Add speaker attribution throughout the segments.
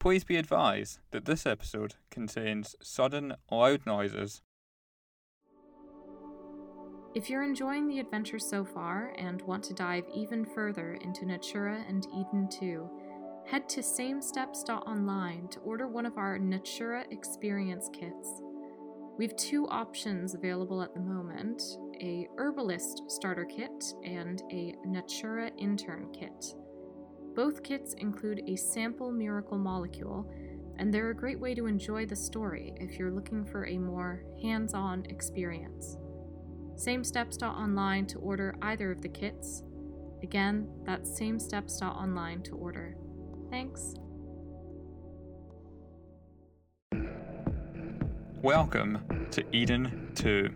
Speaker 1: Please be advised that this episode contains sudden, loud noises.
Speaker 2: If you're enjoying the adventure so far and want to dive even further into Natura and Eden 2, head to samesteps.online to order one of our Natura Experience kits. We have two options available at the moment a Herbalist starter kit and a Natura intern kit. Both kits include a sample miracle molecule, and they're a great way to enjoy the story if you're looking for a more hands on experience. SameSteps.online to order either of the kits. Again, that's SameSteps.online to order. Thanks.
Speaker 1: Welcome to Eden 2.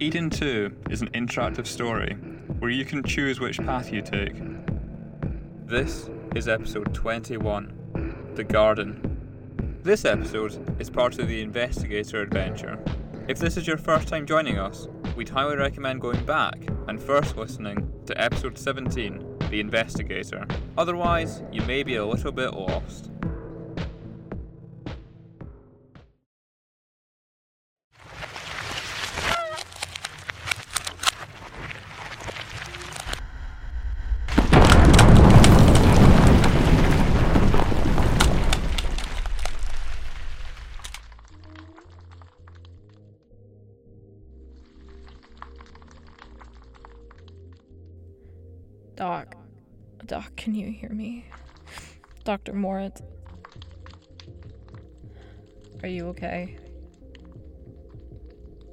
Speaker 1: Eden 2 is an interactive story where you can choose which path you take. This is episode 21 The Garden. This episode is part of the Investigator adventure. If this is your first time joining us, we'd highly recommend going back and first listening to episode 17 The Investigator. Otherwise, you may be a little bit lost.
Speaker 3: Doc. Doc, can you hear me? Dr. Moritz. Are you okay?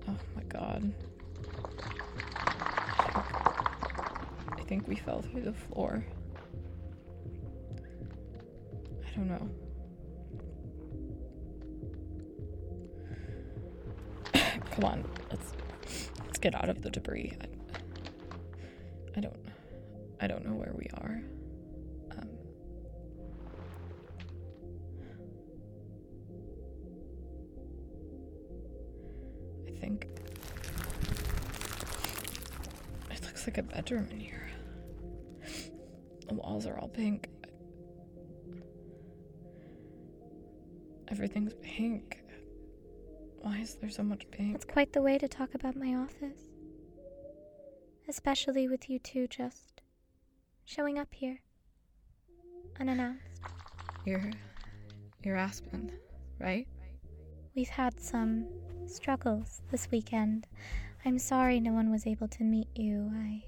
Speaker 3: Oh my god. I think we fell through the floor. I don't know. Come on, let's let's get out of the debris. I, I don't I don't know where we are. Um, I think it looks like a bedroom in here. The walls are all pink. Everything's pink. Why is there so much pink?
Speaker 4: That's quite the way to talk about my office. Especially with you two just showing up here. Unannounced.
Speaker 3: You're. You're Aspen, right?
Speaker 4: We've had some struggles this weekend. I'm sorry no one was able to meet you. I.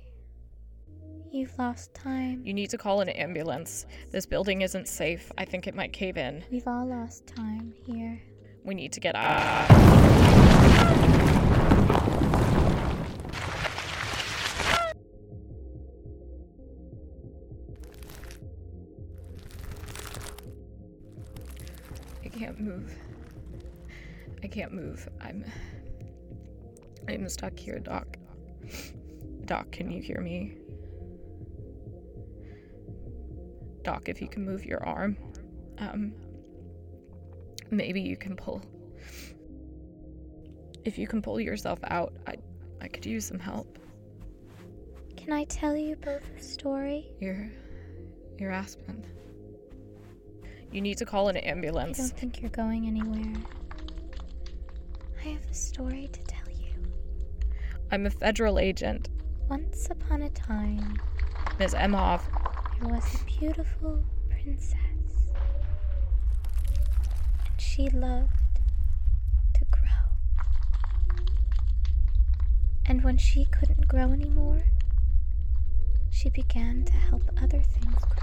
Speaker 4: You've lost time.
Speaker 3: You need to call an ambulance. This building isn't safe. I think it might cave in.
Speaker 4: We've all lost time here.
Speaker 3: We need to get out. Can't move. I can't move. I'm. I'm stuck here, Doc. Doc, can you hear me? Doc, if you can move your arm, um, maybe you can pull. If you can pull yourself out, I, I could use some help.
Speaker 4: Can I tell you both a story?
Speaker 3: You're, you're Aspen. You need to call an ambulance.
Speaker 4: I don't think you're going anywhere. I have a story to tell you.
Speaker 3: I'm a federal agent,
Speaker 4: Once upon a time,
Speaker 3: Ms. Emhoff.
Speaker 4: there was a beautiful princess. And she loved to grow. And when she couldn't grow anymore, she began to help other things grow.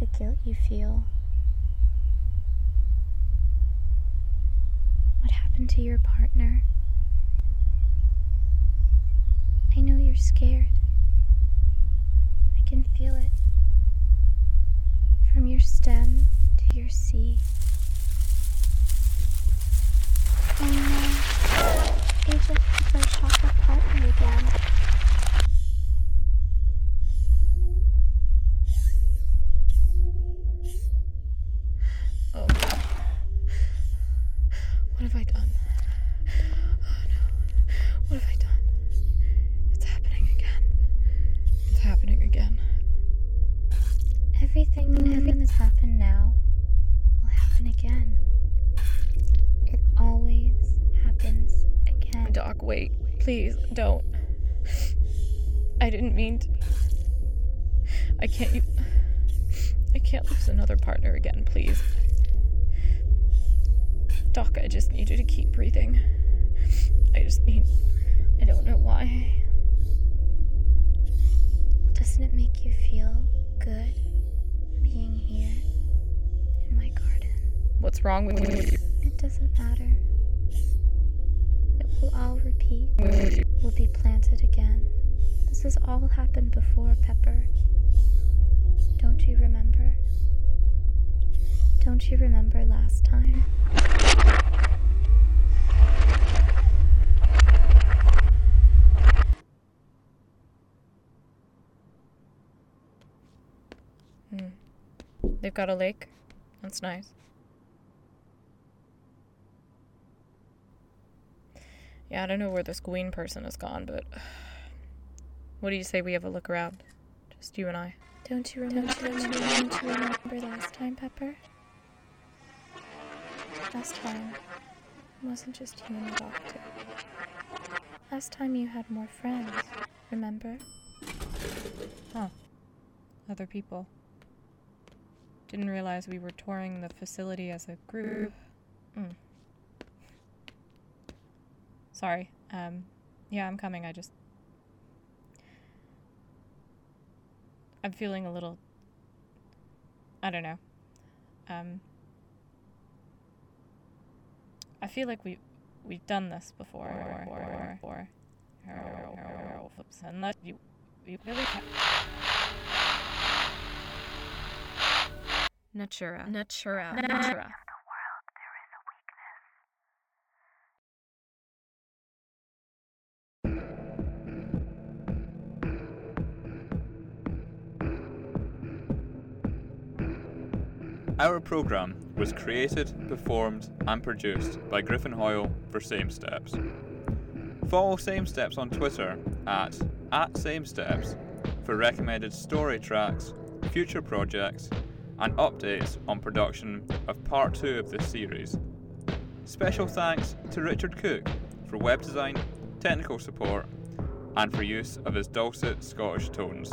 Speaker 4: the guilt you feel? What happened to your partner? I know you're scared. Happened now will happen again. It always happens again.
Speaker 3: Doc, wait. Please, don't. I didn't mean to. I can't. I can't lose another partner again, please. Doc, I just need you to keep breathing. I just need. I don't know why.
Speaker 4: Doesn't it make
Speaker 3: What's wrong with you?
Speaker 4: It doesn't matter. It will all repeat. Will be planted again. This has all happened before, Pepper. Don't you remember? Don't you remember last time?
Speaker 3: Hmm. They've got a lake. That's nice. Yeah, I don't know where this Gween person has gone, but what do you say we have a look around? Just you and I.
Speaker 4: Don't you remember? Don't you, don't you remember last time, Pepper? Last time it wasn't just you and the doctor. Last time you had more friends. Remember? Huh.
Speaker 3: Other people. Didn't realize we were touring the facility as a group. Mm. Sorry. Um, yeah, I'm coming. I just. I'm feeling a little. I don't know. Um, I feel like we we've done this before. Or, or, or, and that you, you really. Ca- Natura. Natura. Natura.
Speaker 1: Our programme was created, performed, and produced by Griffin Hoyle for Same Steps. Follow Same Steps on Twitter at, at Same Steps for recommended story tracks, future projects, and updates on production of part 2 of this series. Special thanks to Richard Cook for web design, technical support, and for use of his dulcet Scottish tones.